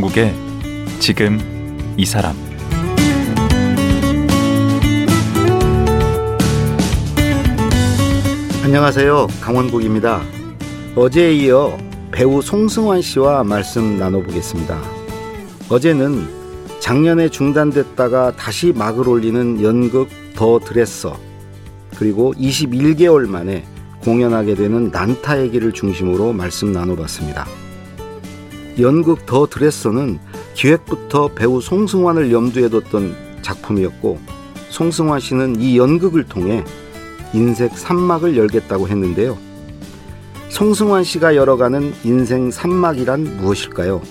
강원국의 지금 이 사람 안녕하세요. 강원국입니다. 어제에 이어 배우 송승환 씨와 말씀 나눠보겠습니다. 어제는 작년에 중단됐다가 다시 막을 올리는 연극 더 드레서 그리고 21개월 만에 공연하게 되는 난타 얘기를 중심으로 말씀 나눠봤습니다. 연극 더 드레서는 기획부터 배우 송승환을 염두에 뒀던 작품이었고 송승환 씨는 이 연극을 통해 인생 산막을 열겠다고 했는데요. 송승환 씨가 열어가는 인생 산막이란 무엇일까요?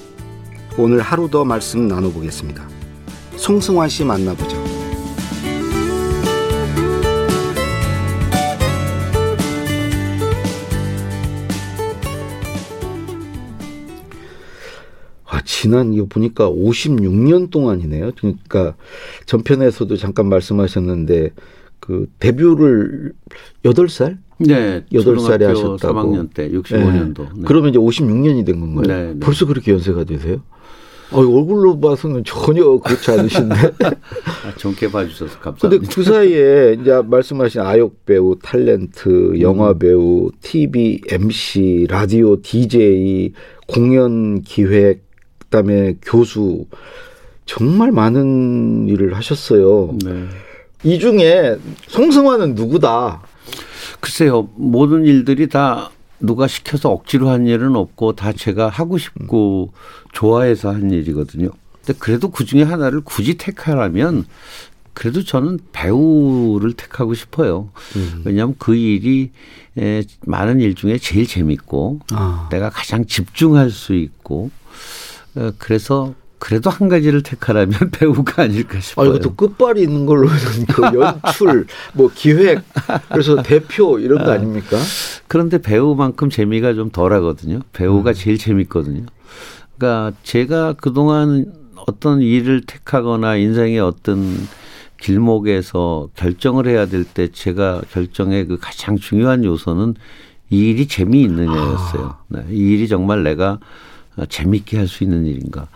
오늘 하루 더 말씀 나눠보겠습니다. 송승환 씨 만나보죠. 지난 이거 보니까 56년 동안이네요. 그러니까 전편에서도 잠깐 말씀하셨는데 그 데뷔를 8살? 네. 8살에 하셨다고. 3학년 때 65년도. 네. 그러면 이제 56년이 된 건가요? 네, 네. 벌써 그렇게 연세가 되세요? 어, 얼굴로 봐서는 전혀 그렇지 않으신데. 아, 좋게 봐주셔서 근데 감사합니다. 그 사이에 이제 말씀하신 아역 배우, 탤런트, 영화 배우, TV MC, 라디오 DJ, 공연 기획, 그다음에 교수 정말 많은 일을 하셨어요. 네. 이 중에 송승환은 누구다? 글쎄요, 모든 일들이 다 누가 시켜서 억지로 한 일은 없고 다 제가 하고 싶고 좋아해서 한 일이거든요. 근데 그래도 그 중에 하나를 굳이 택하라면 그래도 저는 배우를 택하고 싶어요. 왜냐하면 그 일이 에, 많은 일 중에 제일 재밌고 아. 내가 가장 집중할 수 있고 어, 그래서 그래도 한 가지를 택하라면 배우가 아닐까 아, 싶어요. 이것도 끝발이 있는 걸로는 그 연출, 뭐 기획, 그래서 대표 이런 거 아닙니까? 그런데 배우만큼 재미가 좀 덜하거든요. 배우가 제일 재밌거든요. 그러니까 제가 그동안 어떤 일을 택하거나 인생의 어떤 길목에서 결정을 해야 될 때 제가 결정의 그 가장 중요한 요소는 이 일이 재미있느냐였어요. 네, 이 일이 정말 내가 재밌게 할 수 있는 일인가.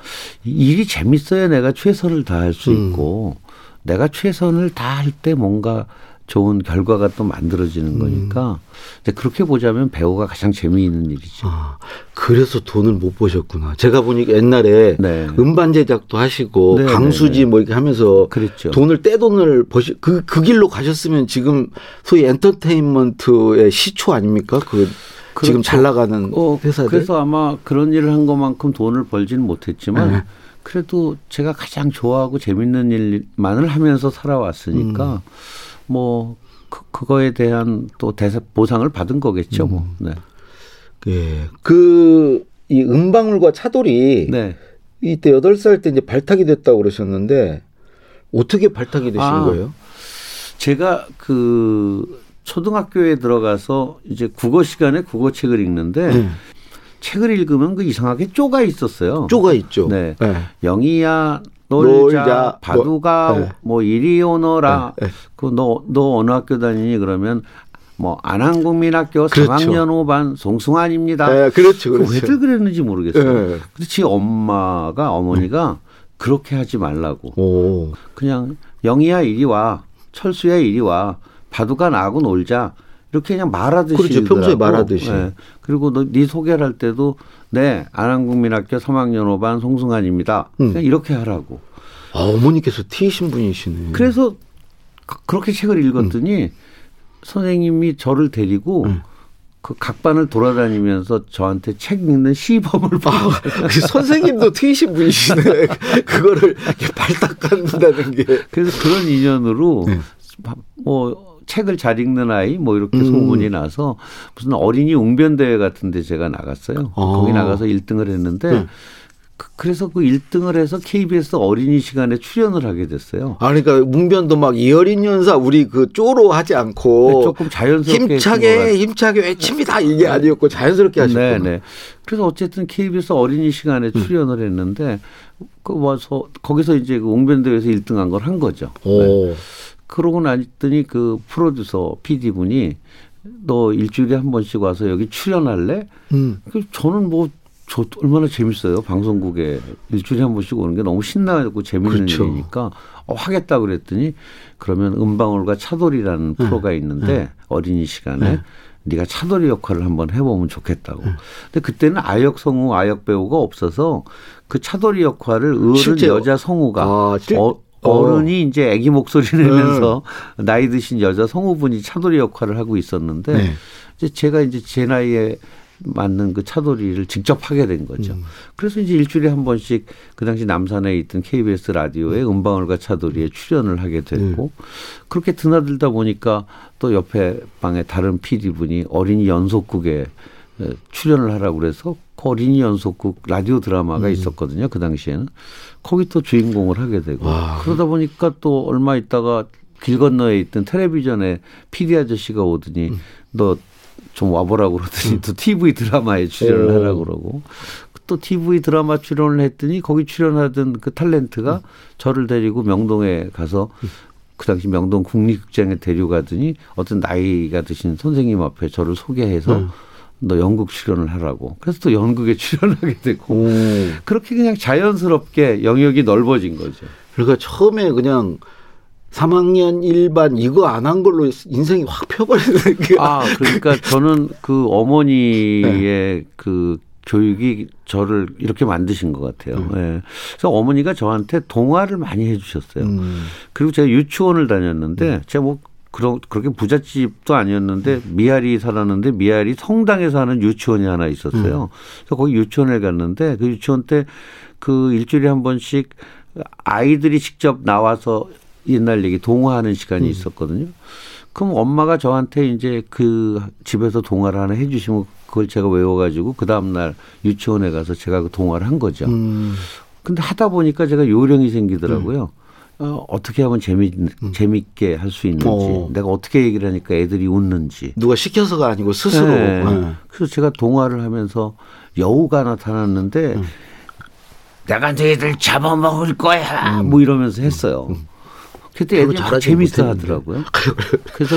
이 일이 재밌어야 내가 최선을 다할 수 있고 내가 최선을 다할 때 뭔가 좋은 결과가 또 만들어지는 거니까 이제 그렇게 보자면 배우가 가장 재미있는 일이죠. 아, 그래서 돈을 못 버셨구나. 제가 보니까 옛날에 네. 음반 제작도 하시고 네, 강수지 네, 네. 뭐 이렇게 하면서 그랬죠. 돈을 떼돈을 버시 그, 그 길로 가셨으면 지금 소위 엔터테인먼트의 시초 아닙니까? 그 그렇죠. 잘 나가는 어, 회사들. 그래서 아마 그런 일을 한 것만큼 돈을 벌지는 못했지만 네. 그래도 제가 가장 좋아하고 재밌는 일만을 하면서 살아왔으니까 음. 뭐 그, 그거에 대한 또 대사 보상을 받은 거겠죠. 뭐. 음. 네. 예. 그, 이 은방울과 차돌이 네. 이때 여덟 살 때 이제 발탁이 됐다고 그러셨는데 어떻게 발탁이 되신 아, 거예요? 제가 그 초등학교에 들어가서 이제 국어 시간에 국어 책을 읽는데 네. 책을 책을 읽으면 그 이상하게 쪼가 있었어요. 쪼가 있죠. 네. 네. 영희야 놀자, 놀자, 바두가 뭐, 네. 뭐 이리 오너라. 네, 네. 그너너 어느 학교 다니니 그러면 뭐 안한국민학교 그렇죠. 3학년 5반 송승환입니다. 네, 그렇죠. 그 그렇죠. 왜들 그랬는지 모르겠어요. 네. 근데 지 엄마가 어머니가 그렇게 하지 말라고. 오. 그냥 영희야 이리 와. 철수야 이리 와. 바두가 나하고 놀자. 이렇게 그냥 말하듯이 그렇죠. 평소에. 말하듯이. 네. 그리고 너 네 소개를 할 때도 네 안한국민학교 3학년 5반 송승환입니다. 음. 그냥 이렇게 하라고. 아, 어머니께서 T이신 분이시네. 그래서 그- 그렇게 책을 읽었더니 선생님이 저를 데리고 음. 그 각반을 돌아다니면서 저한테 책 읽는 시범을 아, 보여. 그 선생님도 T이신 분이시네. 그거를 이렇게 발탁한다는 게. 그래서 그런 인연으로 네. 뭐 책을 잘 읽는 아이 뭐 이렇게 음. 소문이 나서 무슨 어린이 웅변 대회 같은 데 제가 나갔어요. 아. 거기 나가서 1등을 했는데 네. 그- 그래서 그 1등을 해서 KBS 어린이 시간에 출연을 하게 됐어요. 아, 그러니까 문변도 막 이어린 연사 우리 그 쪼로 하지 않고 조금 자연스럽게. 힘차게 힘차게 외칩니다 이게 아니었고 자연스럽게 하셨구나. 네, 네. 그래서 어쨌든 KBS 어린이 시간에 음. 출연을 했는데 그 와서 거기서 이제 그 웅변 대회에서 1등한 걸 한 거죠. 네. 오. 그러고 나더니 그 프로듀서 PD 분이 너 일주일에 한 번씩 와서 여기 출연할래? 음. 그 저는 뭐 저 얼마나 재밌어요. 방송국에 일주일에 한 번씩 오는 게 너무 신나고 재밌는 그렇죠. 일이니까 어, 하겠다 그랬더니 그러면 음방울과 차돌이라는 프로가 있는데 어린이 시간에 네. 네가 차돌이 역할을 한번 해보면 좋겠다고. 근데 그때는 아역 성우 아역 배우가 없어서 그 차돌이 역할을 실제 여자 성우가 아, 실- 어, 어른이 이제 아기 목소리 내면서 나이 드신 여자 성우분이 차돌이 역할을 하고 있었는데 네. 이제 제가 이제 제 나이에 맞는 그 차돌이를 직접 하게 된 거죠. 그래서 이제 일주일에 한 번씩 그 당시 남산에 있던 KBS 라디오에 음방울과 차돌이에 출연을 하게 됐고 그렇게 드나들다 보니까 또 옆에 방에 다른 PD 분이 어린이 연속극에 에, 출연을 하라고 그래서 그 어린이 연속극 라디오 드라마가 있었거든요. 그 당시에는. 거기 또 주인공을 하게 되고. 그러다 보니까 또 얼마 있다가 길 건너에 있던 텔레비전에 PD 아저씨가 오더니 너좀 와보라고 그러더니 또 TV 드라마에 출연을 오. 하라고 그러고. 또 TV 드라마 출연을 했더니 거기 출연하던 그 탤런트가 저를 데리고 명동에 가서 그 당시 명동 국립극장에 데려가더니 어떤 나이가 드신 선생님 앞에 저를 소개해서 너 연극 출연을 하라고. 그래서 또 연극에 출연하게 되고 오. 그렇게 그냥 자연스럽게 영역이 넓어진 거죠. 그러니까 처음에 그냥 3학년 일반 이거 안 한 걸로 인생이 확 펴버리는 게 아, 그러니까 저는 그 어머니의 그 교육이 저를 이렇게 만드신 것 같아요. 예. 그래서 어머니가 저한테 동화를 많이 해주셨어요. 음. 그리고 제가 유치원을 다녔는데 제가 뭐 그런 그렇게 부잣집도 아니었는데 미아리 살았는데 미아리 성당에서 하는 유치원이 하나 있었어요. 그래서 거기 유치원에 갔는데 그 유치원 때 그 일주일에 한 번씩 아이들이 직접 나와서 옛날 얘기 동화하는 시간이 있었거든요. 그럼 엄마가 저한테 이제 그 집에서 동화를 하나 해주시면 그걸 제가 외워가지고 그 다음날 유치원에 가서 제가 그 동화를 한 거죠. 음. 근데 하다 보니까 제가 요령이 생기더라고요. 어, 어떻게 하면 재미, 재밌게 할 수 있는지, 어. 내가 어떻게 얘기를 하니까 애들이 웃는지. 누가 시켜서가 아니고 스스로. 네. 네. 그래서 제가 동화를 하면서 여우가 나타났는데 음. 내가 너희들 잡아먹을 거야. 뭐 이러면서 했어요. 그때 별로 애들이 재밌어. 하더라고요. 그래서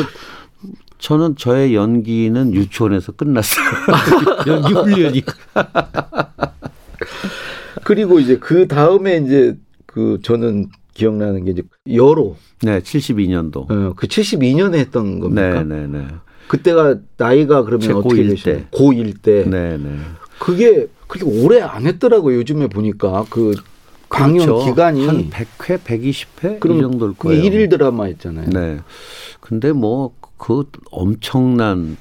저는 저의 연기는 유치원에서 끝났어요. 연기 훈련이. 그리고 이제 그 다음에 이제 그 저는 기억나는 게 이제 여로 네, 72년도. 어, 그 72년에 했던 겁니까? 네, 네, 네. 그때가 나이가 그러면 제 어떻게 고1 되시나요? 때. 고1 때. 네, 네. 그게 그렇게 오래 안 했더라고요. 요즘에 보니까 그 강연 그렇죠. 기간이 한 100회, 120회 그럼 이 정도일 거예요. 일일 드라마였잖아요. 네. 근데 뭐 그 엄청난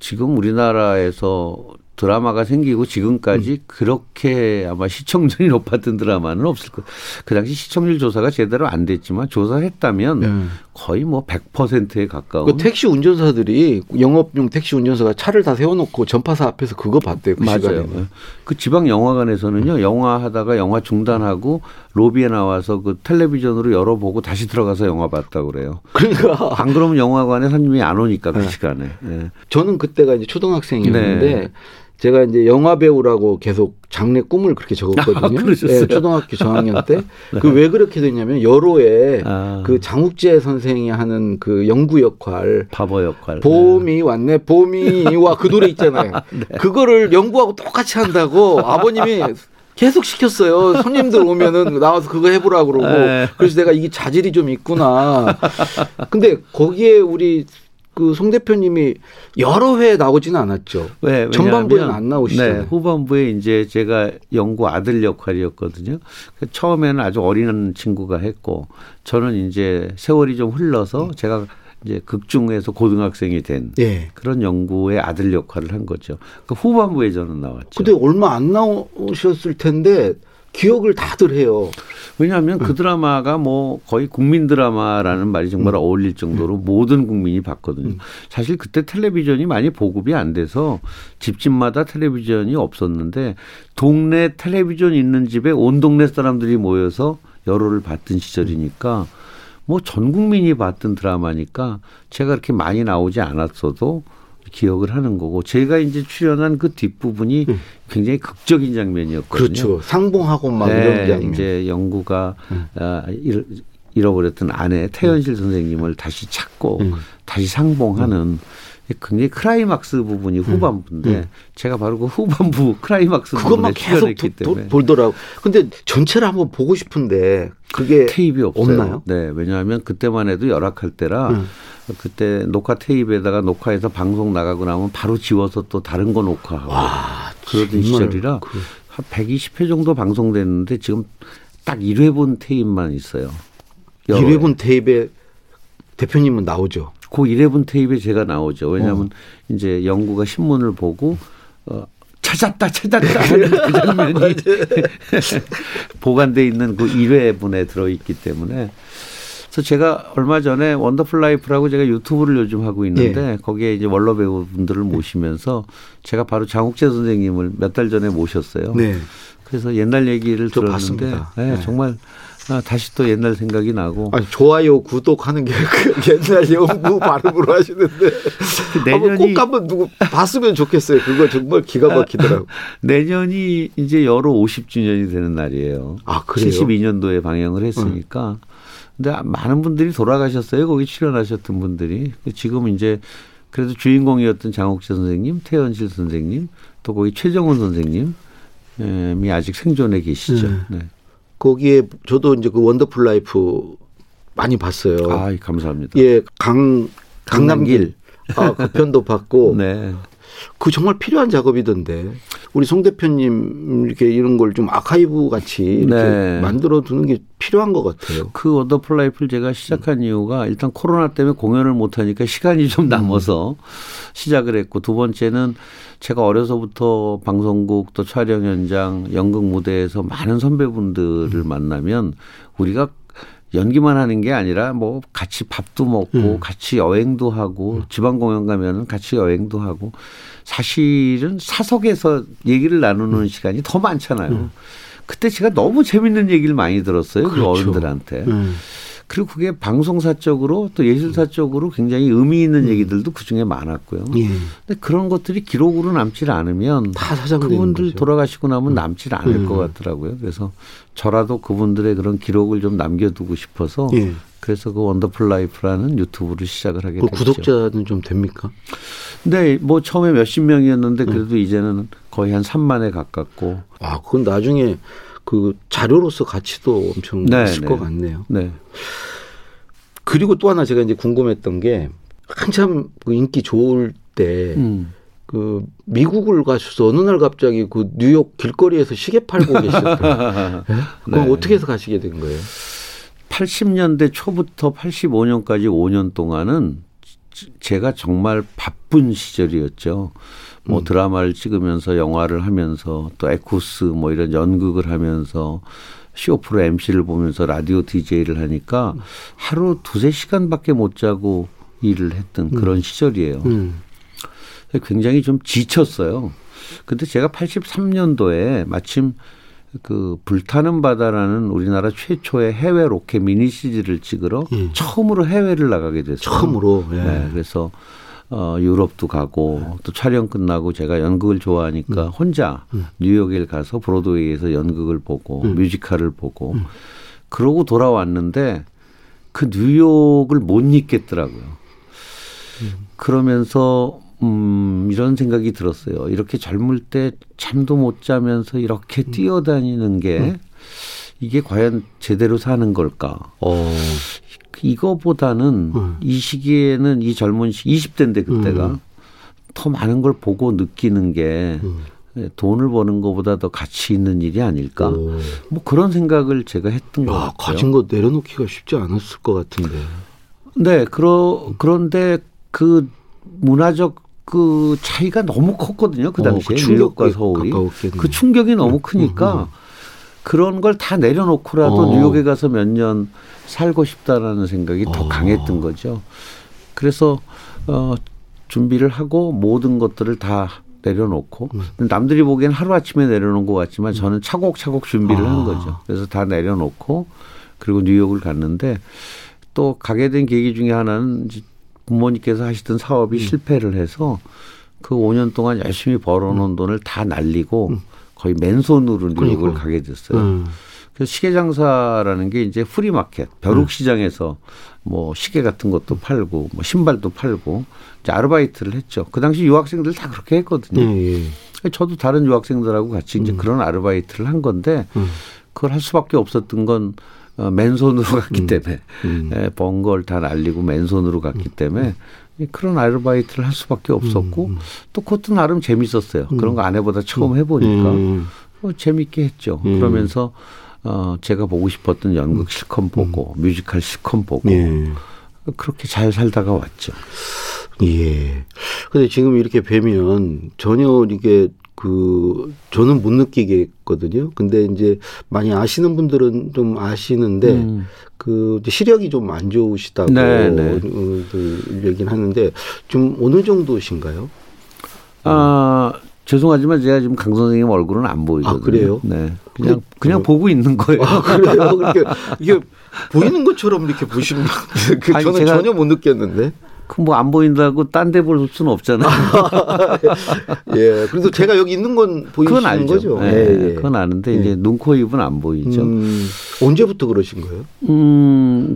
지금 우리나라에서 드라마가 생기고 지금까지 음. 그렇게 아마 시청률이 높았던 드라마는 없을 거예요. 그 당시 시청률 조사가 제대로 안 됐지만 조사를 했다면 네. 거의 뭐 100%에 가까운 그 택시 운전사들이 영업용 택시 운전사가 차를 다 세워놓고 전파사 앞에서 그거 봤대요. 그 맞아요. 시간에. 그 지방 영화관에서는요, 영화 하다가 영화 중단하고 로비에 나와서 그 텔레비전으로 열어보고 다시 들어가서 영화 봤다고 그래요. 그러니까 안 그러면 영화관에 손님이 안 오니까 그 네. 시간에. 예. 저는 그때가 이제 초등학생이었는데 네. 제가 이제 영화 배우라고 계속 장래 꿈을 그렇게 적었거든요. 아? 네, 초등학교 저학년 때. 그 왜 그렇게 됐냐면 여로에 아. 그 장욱재 선생이 하는 그 연구 역할 바보 역할. 봄이 왔네 봄이와 그 노래 있잖아요. 그거를 연구하고 똑같이 한다고 아버님이 계속 시켰어요. 손님들 오면은 나와서 그거 해보라고 그러고. 네. 그래서 내가 이게 자질이 좀 있구나. 근데 거기에 우리 그 송 대표님이 여러 회 나오지는 않았죠. 왜? 전반부에는 안 나오시잖아요. 네, 후반부에 이제 제가 연구 아들 역할이었거든요. 그 처음에는 아주 어린 친구가 했고 저는 이제 세월이 좀 흘러서 제가 이제 극중에서 고등학생이 된 예. 그런 연구의 아들 역할을 한 거죠. 그 후반부에 저는 나왔죠. 근데 얼마 안 나오셨을 텐데 기억을 다들 해요. 왜냐하면 그 드라마가 뭐 거의 국민 드라마라는 말이 정말 어울릴 정도로 모든 국민이 봤거든요. 사실 그때 텔레비전이 많이 보급이 안 돼서 집집마다 텔레비전이 없었는데 동네 텔레비전 있는 집에 온 동네 사람들이 모여서 여로를 봤던 시절이니까 뭐 전 국민이 봤던 드라마니까 제가 그렇게 많이 나오지 않았어도 기억을 하는 거고 제가 이제 출연한 그 뒷부분이 굉장히 극적인 장면이었거든요. 그렇죠. 상봉하고 막 네, 이런 장면. 이제 영구가 아, 일- 잃어버렸던 아내 태현실 선생님을 다시 찾고 음. 다시 상봉하는 굉장히 크라이막스 부분이 후반부인데 음. 제가 바로 그 후반부 크라이막스 그것만 계속 도, 도, 때문에 돌더라고. 근데 전체를 한번 보고 싶은데 그게 없어요. 없나요? 네, 왜냐하면 그때만 해도 열악할 때라 음. 그때 녹화 테이프에다가 녹화해서 방송 나가고 나면 바로 지워서 또 다른 거 녹화하고 와, 그러던 시절이라 그- 한 120회 정도 방송됐는데 지금 딱 1회분 테이프만 있어요. 여러 회. 1회분 테이프에 대표님은 나오죠. 그 1회분 테이프에 제가 나오죠. 왜냐하면 어. 이제 영구가 신문을 보고 어, 찾았다 찾았다 하는 그 장면이 보관돼 있는 그 1회분에 들어있기 때문에 그래서 제가 얼마 전에 Wonderful Life라고 제가 유튜브를 요즘 하고 있는데 예. 거기에 이제 원로 배우분들을 모시면서 제가 바로 장욱재 선생님을 몇 달 전에 모셨어요. 네. 그래서 옛날 얘기를 저 들었는데 봤습니다. 네, 네. 정말 아, 다시 또 옛날 생각이 나고 아니, 좋아요, 구독하는 게그 옛날 영구 발음으로 하시는데 내년이- 꼭 한번 누구 봤으면 좋겠어요. 그거 정말 기가 막히더라고. 내년이 이제 여로 50주년이 되는 날이에요. 아, 그래요? 72년도에 방영을 했으니까. 근데 많은 분들이 돌아가셨어요. 거기 출연하셨던 분들이. 지금 이제 그래도 주인공이었던 장욱재 선생님, 태현실 선생님, 또 거기 최정훈 선생님이 아직 생존해 계시죠. 네. 네. 거기에 저도 이제 그 Wonderful Life 많이 봤어요. 아, 감사합니다. 예, 강 강남길 아, 그 편도 봤고 네. 그 정말 필요한 작업이던데 우리 송 대표님 이렇게 이런 걸 좀 아카이브 같이 이렇게 네. 만들어 두는 게 필요한 것 같아요. 그 Wonderful Life를 제가 시작한 이유가 일단 코로나 때문에 공연을 못 하니까 시간이 좀 남아서 시작을 했고 두 번째는 제가 어려서부터 방송국 또 촬영 현장 연극 무대에서 많은 선배분들을 만나면 우리가 연기만 하는 게 아니라 뭐 같이 밥도 먹고 같이 여행도 하고 지방 공연 가면은 같이 여행도 하고 사실은 사석에서 얘기를 나누는 시간이 더 많잖아요. 그때 제가 너무 재밌는 얘기를 많이 들었어요. 그 그렇죠. 어른들한테. 음. 그리고 그게 방송사적으로 또 예술사적으로 굉장히 의미 있는 얘기들도 그 중에 많았고요. 예. 근데 그런 것들이 기록으로 남질 않으면 다 그분들. 돌아가시고 나면 남질 않을 음. 것 같더라고요. 그래서 저라도 그분들의 그런 기록을 좀 남겨두고 싶어서 예. 그래서 그 Wonderful Life라는 유튜브를 시작을 하게 그 됐죠. 구독자는 좀 됩니까? 근데 뭐 처음에 몇십 명이었는데 음. 그래도 이제는 거의 한 3만에 가깝고 아, 그건 나중에 그 자료로서 가치도 엄청 네, 있을 네. 것 같네요. 네. 그리고 또 하나 제가 이제 궁금했던 게 한참 그 인기 좋을 때 음. 그 미국을 가셔서 어느 날 갑자기 그 뉴욕 길거리에서 시계 팔고 계셨어요. 예? 그럼 네. 어떻게 해서 가시게 된 거예요? 80년대 초부터 85년까지 5년 동안은 지- 제가 정말 바쁜 시절이었죠. 뭐 드라마를 찍으면서 영화를 하면서 또 에쿠스 뭐 이런 연극을 하면서 쇼프로 MC를 보면서 라디오 DJ를 하니까 하루 두세 시간밖에 못 자고 일을 했던 그런 시절이에요. 음. 굉장히 좀 지쳤어요. 근데 제가 83년도에 마침 그 불타는 바다라는 우리나라 최초의 해외 로켓 미니 시리즈를 찍으러 예. 처음으로 해외를 나가게 됐어요. 처음으로. 예. 네, 그래서 어 유럽도 가고 또 촬영 끝나고 제가 연극을 좋아하니까 음. 혼자 뉴욕에 가서 브로드웨이에서 연극을 보고 음. 뮤지컬을 보고 그러고 돌아왔는데 그 뉴욕을 못 잊겠더라고요. 그러면서 음 이런 생각이 들었어요. 이렇게 젊을 때 잠도 못 자면서 이렇게 음. 뛰어다니는 게 이게 과연 제대로 사는 걸까? 어. 이거보다는 음. 이 시기에는 이 젊은 시 20대인데 그때가 음. 더 많은 걸 보고 느끼는 게 음. 돈을 버는 것보다 더 가치 있는 일이 아닐까? 오. 뭐 그런 생각을 제가 했던 것 야, 같아요. 가진 거 내려놓기가 쉽지 않았을 것 같은데. 네, 그러 그런데 그 문화적 그 차이가 너무 컸거든요. 그 어, 당시에 그 뉴욕과 충격에 서울이 가까웠겠네. 그 충격이 너무 음, 크니까 음, 음. 그런 걸 다 내려놓고라도 어. 뉴욕에 가서 몇 년 살고 싶다라는 생각이 더 어. 강했던 거죠. 그래서 어 준비를 하고 모든 것들을 다 내려놓고 음. 남들이 보기엔 하루 아침에 내려놓은 것 같지만 저는 차곡차곡 준비를 아. 한 거죠. 그래서 다 내려놓고 그리고 뉴욕을 갔는데 또 가게 된 계기 중에 하나는 이제 부모님께서 하시던 사업이 음. 실패를 해서 그 5년 동안 열심히 벌어놓은 돈을 다 날리고 거의 맨손으로 뉴욕을 음. 그러니까. 가게 됐어요. 음. 그래서 시계 장사라는 게 이제 flea market, 벼룩 시장에서 뭐 시계 같은 것도 팔고 뭐 신발도 팔고 이제 아르바이트를 했죠. 그 당시 유학생들 다 그렇게 했거든요. 예, 예. 저도 다른 유학생들하고 같이 이제 그런 아르바이트를 한 건데 음. 그걸 할 수밖에 없었던 건 어, 맨손으로 갔기 때문에 음. 예, 번걸 다 날리고 맨손으로 갔기 때문에 이 그런 아르바이트를 할 수밖에 없었고 또 그것도 나름 재밌었어요. 그런 거 아내보다 처음 해보니까 음. 뭐 재밌게 했죠. 음. 그러면서 어 제가 보고 싶었던 연극 실컷 보고 뮤지컬 실컷 보고 예. 그렇게 잘 살다가 왔죠. 예. 근데 지금 이렇게 뵈면 전혀 이게 그 저는 못 느끼겠거든요. 근데 이제 많이 아시는 분들은 좀 아시는데 음. 그 시력이 좀 안 좋으시다고 네, 네. 어, 그 얘기는 하는데 좀 어느 정도신가요? 아 죄송하지만 제가 지금 강 선생님 얼굴은 안 보이거든요. 아, 그래요? 네, 그냥 그- 그냥 그- 보고 있는 거예요. 아, 그래요? 이게 보이는 것처럼 이렇게 보시는 그 저는 제가- 전혀 못 느꼈는데. 그 뭐 안 보인다고 딴 데 볼 수는 없잖아요. 예. 그래도 제가 여기 있는 건 보이시는 그건 알죠. 거죠. 네, 예, 예. 그건 아는데 예. 이제 눈, 코, 입은 안 보이죠. 음, 음, 언제부터 그러신 거예요?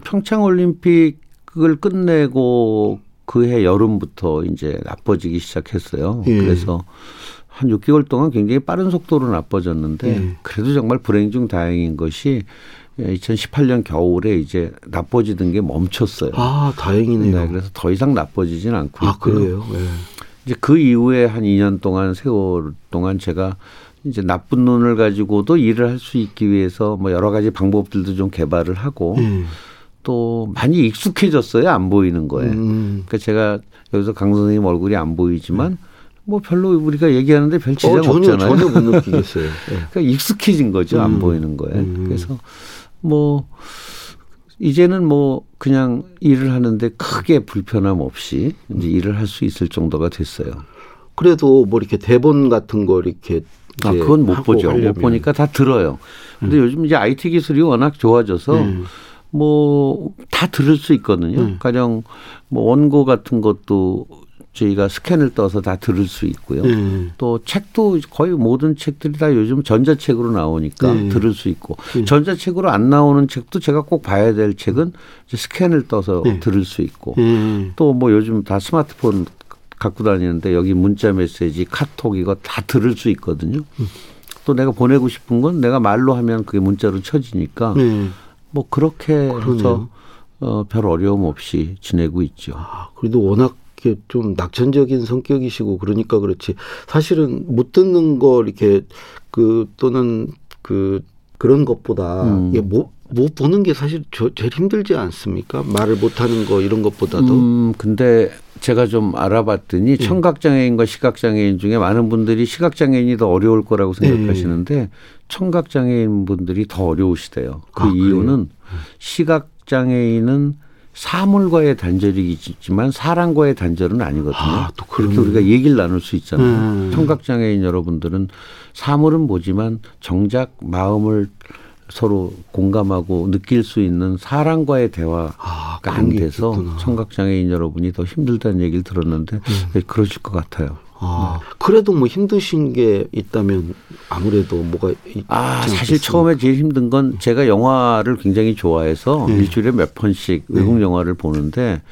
평창 올림픽을 끝내고 그해 여름부터 이제 나빠지기 시작했어요. 예. 그래서 한 6개월 동안 굉장히 빠른 속도로 나빠졌는데 예. 그래도 정말 불행 중 다행인 것이 2018년 겨울에 이제 나빠지던 게 멈췄어요. 아, 다행이네요. 네, 그래서 더 이상 나빠지진 않고 아, 있고요. 그래요? 예. 이제 그 이후에 한 2년 동안 세월 동안 제가 이제 나쁜 눈을 가지고도 일을 할 수 있기 위해서 뭐 여러 가지 방법들도 좀 개발을 하고 예. 또 많이 익숙해졌어요 안 보이는 거에. 음. 그러니까 제가 여기서 강 선생님 얼굴이 안 보이지만 뭐 별로 우리가 얘기하는데 별 지장 어, 전혀 없잖아요. 전혀 못 느끼겠어요. 예. 그러니까 익숙해진 거죠 안 음. 보이는 거에. 음. 그래서 뭐 이제는 뭐 그냥 일을 하는데 크게 불편함 없이 이제 일을 할 수 있을 정도가 됐어요. 그래도 뭐 이렇게 대본 같은 거 이렇게 아, 그건 못 보죠. 하려면. 못 보니까 다 들어요. 근데 요즘 이제 IT 기술이 워낙 좋아져서 음. 뭐다 들을 수 있거든요. 음. 가령 뭐 원고 같은 것도 저희가 스캔을 떠서 다 들을 수 있고요. 예. 또 책도 거의 모든 책들이 다 요즘 전자책으로 나오니까 네. 들을 수 있고 네. 전자책으로 안 나오는 책도 제가 꼭 봐야 될 책은 스캔을 떠서 네. 들을 수 있고 예. 또뭐 요즘 다 스마트폰 갖고 다니는데 여기 문자 메시지, 카톡 이거 다 들을 수 있거든요. 또 내가 보내고 싶은 건 내가 말로 하면 그게 문자로 쳐지니까 예. 뭐 그렇게 해서 그러네요. 어, 별 어려움 없이 지내고 있죠. 아, 그래도 워낙 이렇게 좀 낙천적인 성격이시고 그러니까 그렇지 사실은 못 듣는 거 이렇게 그 또는 그 그런 것보다 음. 이게 못, 못 보는 게 사실 저, 제일 힘들지 않습니까? 말을 못 하는 거 이런 것보다도 음, 근데 제가 좀 알아봤더니 예. 청각장애인과 시각장애인 중에 많은 분들이 시각장애인이 더 어려울 거라고 생각하시는데 청각장애인 분들이 더 어려우시대요. 그 아? 이유는 시각장애인은 사물과의 단절이지만 사람과의 단절은 아니거든요. 아, 또 그렇게 우리가 얘기를 나눌 수 있잖아요. 음. 청각장애인 여러분들은 사물은 보지만 정작 마음을 서로 공감하고 느낄 수 있는 사람과의 대화가 아, 안 돼서 있겠구나. 청각장애인 여러분이 더 힘들다는 얘기를 들었는데 네, 그러실 것 같아요. 아, 그래도 뭐 힘드신 게 있다면 아무래도 뭐가 아 사실 않겠습니까? 처음에 제일 힘든 건 제가 영화를 굉장히 좋아해서 네. 일주일에 몇 편씩 외국 영화를 보는데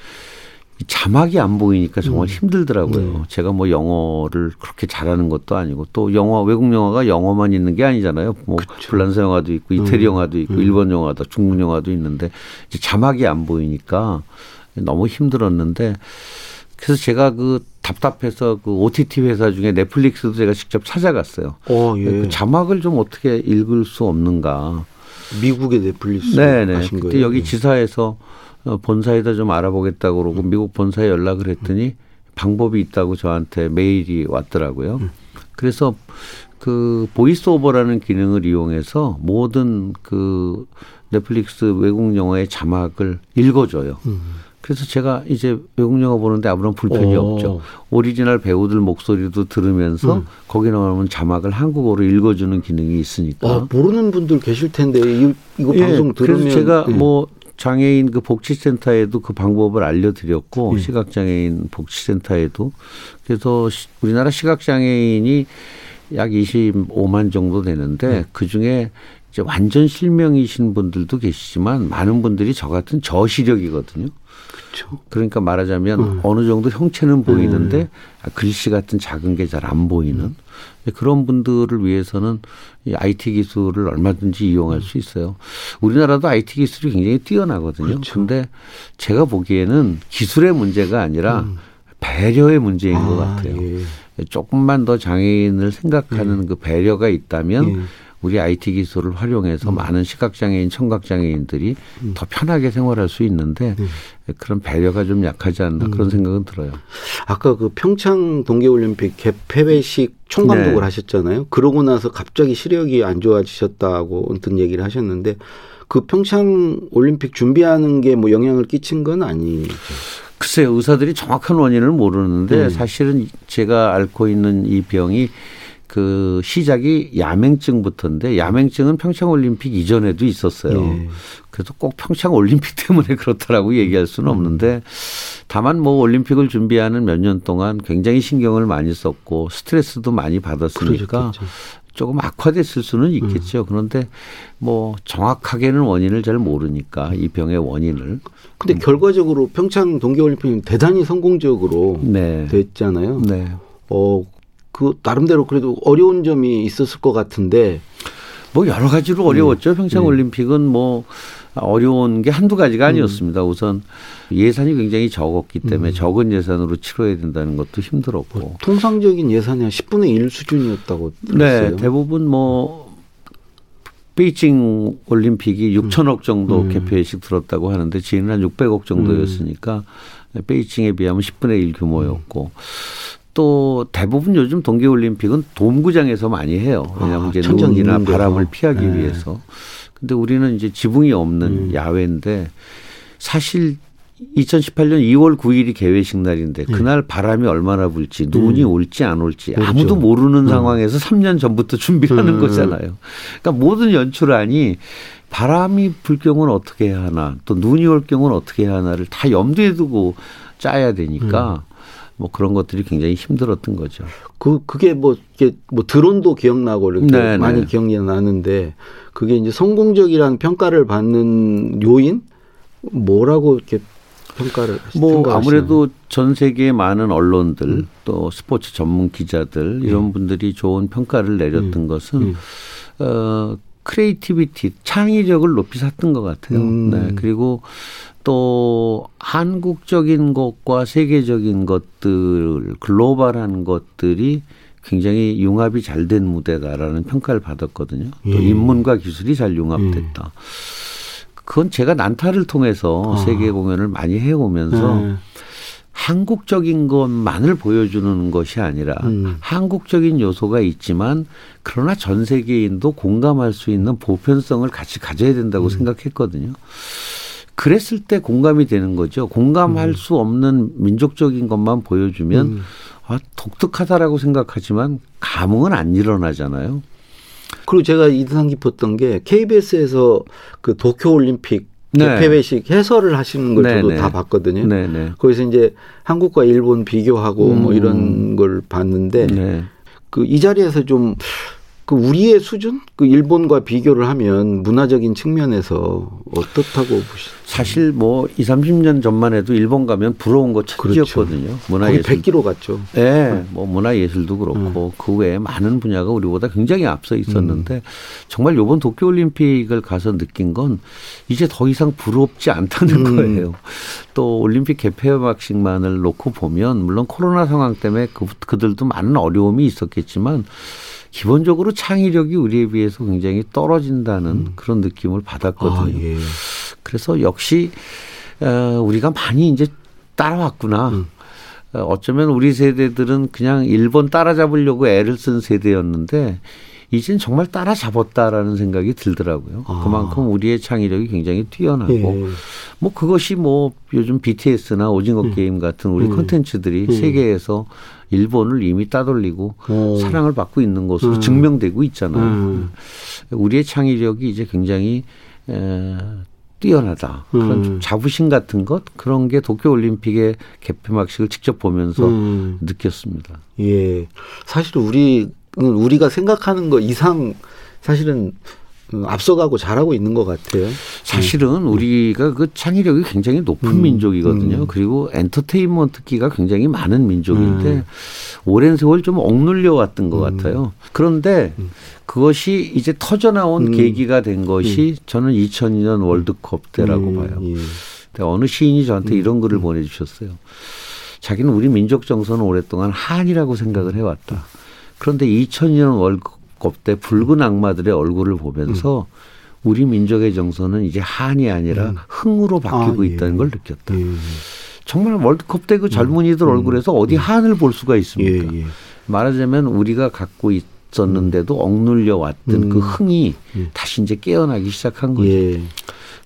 이 자막이 안 보이니까 정말 힘들더라고요. 네. 제가 뭐 영어를 그렇게 잘하는 것도 아니고 또 영화 외국 영화가 영어만 있는 게 아니잖아요. 뭐 불란서 영화도 있고 이태리 영화도 있고 일본 영화도 중국 영화도 있는데 자막이 안 보이니까 너무 힘들었는데 그래서 제가 그 답답해서 그 OTT 회사 중에 넷플릭스도 제가 직접 찾아갔어요. 어, 예. 그 자막을 좀 어떻게 읽을 수 없는가. 미국의 넷플릭스 네네. 하신 그때 거예요. 여기 예. 지사에서 어, 본사에다 좀 알아보겠다고 그러고 미국 본사에 연락을 했더니 방법이 있다고 저한테 메일이 왔더라고요. 음. 그래서 그 voice over라는 기능을 이용해서 모든 그 넷플릭스 외국 영화의 자막을 읽어줘요. 음. 그래서 제가 이제 외국 영화 보는데 아무런 불편이 오. 없죠. 오리지널 배우들 목소리도 들으면서 음. 거기 나오는 자막을 한국어로 읽어주는 기능이 있으니까. 아, 모르는 분들 계실 텐데 이, 이거 예, 방송 들으면 그래서 제가 예. 뭐 장애인 그 복지센터에도 그 방법을 알려드렸고 예. 시각장애인 복지센터에도 그래서 시- 우리나라 시각장애인이 약 25만 정도 되는데 네. 그 중에 이제 완전 실명이신 분들도 계시지만 많은 분들이 저 같은 저시력이거든요. 그렇죠. 그러니까 말하자면 음. 어느 정도 형체는 보이는데 음. 글씨 같은 작은 게 잘 안 보이는 그런 분들을 위해서는 이 IT 기술을 얼마든지 이용할 수 있어요. 우리나라도 IT 기술이 굉장히 뛰어나거든요. 그렇죠. 근데 제가 보기에는 기술의 문제가 아니라 음. 배려의 문제인 것 아, 같아요. 예. 조금만 더 장애인을 생각하는 그 배려가 있다면 예. 우리 IT 기술을 활용해서 많은 시각장애인, 청각장애인들이 더 편하게 생활할 수 있는데 그런 배려가 좀 약하지 않나 그런 생각은 들어요. 아까 그 평창 동계올림픽 개폐회식 총감독을 네. 하셨잖아요. 그러고 나서 갑자기 시력이 안 좋아지셨다고 어떤 얘기를 하셨는데 그 평창 올림픽 준비하는 게 뭐 영향을 끼친 건 아니죠. 글쎄요, 의사들이 정확한 원인을 모르는데 음. 사실은 제가 앓고 있는 이 병이 그 시작이 야맹증부터인데 야맹증은 평창올림픽 이전에도 있었어요. 예. 그래서 꼭 평창올림픽 때문에 그렇다라고 얘기할 수는 없는데 다만 뭐 올림픽을 준비하는 몇 년 동안 굉장히 신경을 많이 썼고 스트레스도 많이 받았으니까 그러셨겠죠. 조금 악화됐을 수는 있겠죠. 그런데 뭐 정확하게는 원인을 잘 모르니까 이 병의 원인을. 근데 결과적으로 평창 동계올림픽은 대단히 성공적으로 네. 됐잖아요. 네. 어, 그 나름대로 그래도 어려운 점이 있었을 것 같은데 뭐 여러 가지로 어려웠죠. 평창 네. 올림픽은 뭐 어려운 게 한두 가지가 아니었습니다. 우선 예산이 굉장히 적었기 때문에 적은 예산으로 치러야 된다는 것도 힘들었고. 통상적인 예산이 한 10분의 1 수준이었다고 들었어요. 네, 대부분 뭐 베이징 올림픽이 6천억 정도 음. 개폐식 들었다고 하는데 지금은 한 600억 정도였으니까 베이징에 비하면 10분의 1 규모였고 또 대부분 요즘 동계 올림픽은 돔구장에서 많이 해요. 왜냐하면 아, 이제 데서. 바람을 피하기 네. 위해서. 근데 우리는 이제 지붕이 없는 음. 야외인데 사실 2018년 2월 9일이 개회식 날인데 그날 바람이 얼마나 불지 눈이 올지 안 올지 모르죠. 아무도 모르는 상황에서 3년 전부터 준비하는 음. 거잖아요. 그러니까 모든 연출안이 바람이 불 경우는 어떻게 해야 하나 또 눈이 올 경우는 어떻게 해야 하나를 다 염두에 두고 짜야 되니까 뭐 그런 것들이 굉장히 힘들었던 거죠. 그 그게 뭐 이게 뭐 드론도 기억나고 이렇게 네, 많이 네. 기억이 나는데 그게 이제 성공적이라는 평가를 받는 요인 뭐라고 이렇게 평가를 뭐 생각하시나요? 아무래도 전 세계의 많은 언론들 또 스포츠 전문 기자들 이런 분들이 좋은 평가를 내렸던 것은 음. 어 creativity 창의력을 높이 샀던 것 같아요. 음. 네 그리고 또 한국적인 것과 세계적인 것들 글로벌한 것들이 굉장히 융합이 잘 된 무대다라는 평가를 받았거든요. 또 예. 인문과 기술이 잘 융합됐다. 그건 제가 난타를 통해서 아. 세계 공연을 많이 해오면서 네. 한국적인 것만을 보여주는 것이 아니라 음. 한국적인 요소가 있지만 그러나 전 세계인도 공감할 수 있는 보편성을 같이 가져야 된다고 음. 생각했거든요. 그랬을 때 공감이 되는 거죠. 공감할 수 없는 민족적인 것만 보여주면 음. 아, 독특하다라고 생각하지만 감흥은 안 일어나잖아요. 그리고 제가 인상 깊었던 게 KBS에서 그 도쿄 올림픽 네. 개폐회식 해설을 하시는 걸 네, 저도 네. 다 봤거든요. 네네. 거기서 이제 한국과 일본 비교하고 뭐 음. 이런 걸 봤는데 네. 그이 자리에서 좀 그 우리의 수준 그 일본과 비교를 하면 문화적인 측면에서 어떻다고 보시? 사실 뭐 2, 30년 전만 해도 일본 가면 부러운 거 천지였거든요. 거의 문화 예술. 100km 갔죠. 네, 뭐 문화 예술도 그렇고 그 외에 많은 분야가 우리보다 굉장히 앞서 있었는데 정말 요번 도쿄 올림픽을 가서 느낀 건 이제 더 이상 부럽지 않다는 음. 거예요. 또 올림픽 개폐막식만을 놓고 보면 물론 코로나 상황 때문에 그, 그들도 많은 어려움이 있었겠지만 기본적으로 창의력이 우리에 비해서 굉장히 떨어진다는 그런 느낌을 받았거든요. 아, 예. 그래서 역시 어, 우리가 많이 이제 따라왔구나. 음. 어, 어쩌면 우리 세대들은 그냥 일본 따라잡으려고 애를 쓴 세대였는데 이젠 정말 따라잡았다라는 생각이 들더라고요. 아. 그만큼 우리의 창의력이 굉장히 뛰어나고 예. 뭐 그것이 뭐 요즘 BTS나 오징어 게임 같은 우리 음. 콘텐츠들이 음. 세계에서 일본을 이미 따돌리고 어. 사랑을 받고 있는 것으로 음. 증명되고 있잖아요. 음. 우리의 창의력이 이제 굉장히 에, 뛰어나다. 그런 음. 좀 자부심 같은 것 그런 게 도쿄 올림픽의 개폐막식을 직접 보면서 음. 느꼈습니다. 예. 사실 우리는 우리가 생각하는 거 이상 사실은 어, 앞서가고 잘하고 있는 것 같아요. 사실은 우리가 그 창의력이 굉장히 높은 음, 민족이거든요. 음. 그리고 엔터테인먼트기가 굉장히 많은 민족인데 음. 오랜 세월 좀 억눌려 왔던 것 같아요. 그런데 음. 그것이 이제 터져 나온 음. 계기가 된 것이 저는 2002년 월드컵 때라고 음, 봐요. 예. 근데 어느 시인이 저한테 이런 글을 보내주셨어요. 자기는 우리 민족 정서는 오랫동안 한이라고 생각을 해왔다. 그런데 2002년 월드컵 때 붉은 악마들의 얼굴을 보면서 우리 민족의 정서는 이제 한이 아니라 흥으로 바뀌고 아, 예. 있다는 걸 느꼈다. 예. 정말 월드컵 때 그 젊은이들 얼굴에서 어디 한을 볼 수가 예, 있습니까? 예. 말하자면 우리가 갖고 있었는데도 억눌려 왔던 그 흥이 다시 이제 깨어나기 시작한 거죠. 예.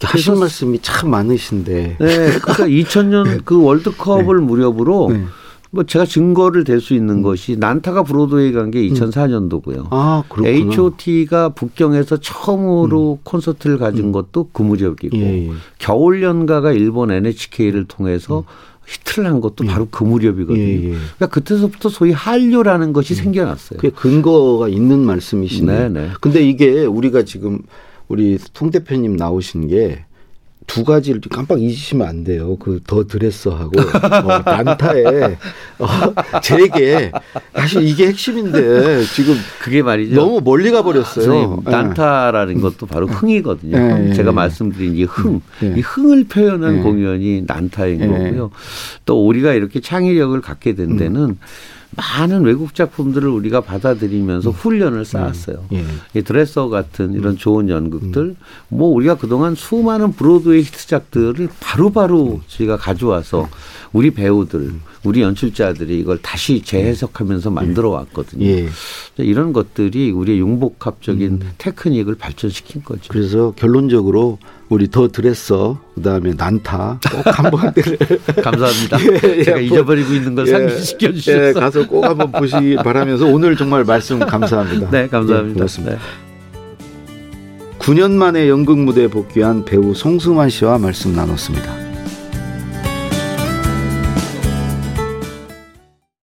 하신 말씀이 참 많으신데. 네, 그러니까 2000년 그 월드컵을 무렵으로 네. 뭐 제가 증거를 댈 수 있는 것이 난타가 브로드웨이 간 게 2004년도고요. 아, 그렇구나. H.O.T.가 북경에서 처음으로 콘서트를 가진 것도 그 무렵이고 예, 예. 겨울 연가가 일본 NHK를 통해서 히트를 한 것도 바로 그 무렵이거든요. 예, 예. 그러니까 그때서부터 소위 한류라는 것이 생겨났어요. 그게 근거가 있는 말씀이시네요. 네, 네. 근데 이게 우리가 지금 우리 송 대표님 나오신 게 두 가지를 좀 깜빡 잊으시면 안 돼요. 그 더 드레스하고 어, 난타에 어, 제게 사실 이게 핵심인데 지금 그게 말이죠. 너무 멀리 가 버렸어요. 선생님, 예. 난타라는 것도 바로 흥이거든요. 예, 예, 제가 예. 말씀드린 이 흥, 예. 이 흥을 표현한 예. 공연이 난타인 예. 거고요. 또 우리가 이렇게 창의력을 갖게 된 데는 많은 외국 작품들을 우리가 받아들이면서 훈련을 쌓았어요. 예. 이 드레서 같은 이런 좋은 연극들, 뭐 우리가 그동안 수많은 브로드웨이 히트작들을 바로바로 저희가 가져와서 우리 배우들, 우리 연출자들이 이걸 다시 재해석하면서 만들어 왔거든요. 예. 이런 것들이 우리의 융복합적인 테크닉을 발전시킨 거죠. 그래서 결론적으로 우리 더 드레서 그다음에 난타 꼭 한번 감사합니다. 예, 예, 제가 뭐, 잊어버리고 있는 걸 상기시켜 예, 주셔서. 가서 꼭 한번 보시기 바라면서 오늘 정말 말씀 감사합니다. 네, 감사합니다. 예, 고맙습니다. 네. 9년 만에 연극 무대에 복귀한 배우 송승환 씨와 말씀 나눴습니다.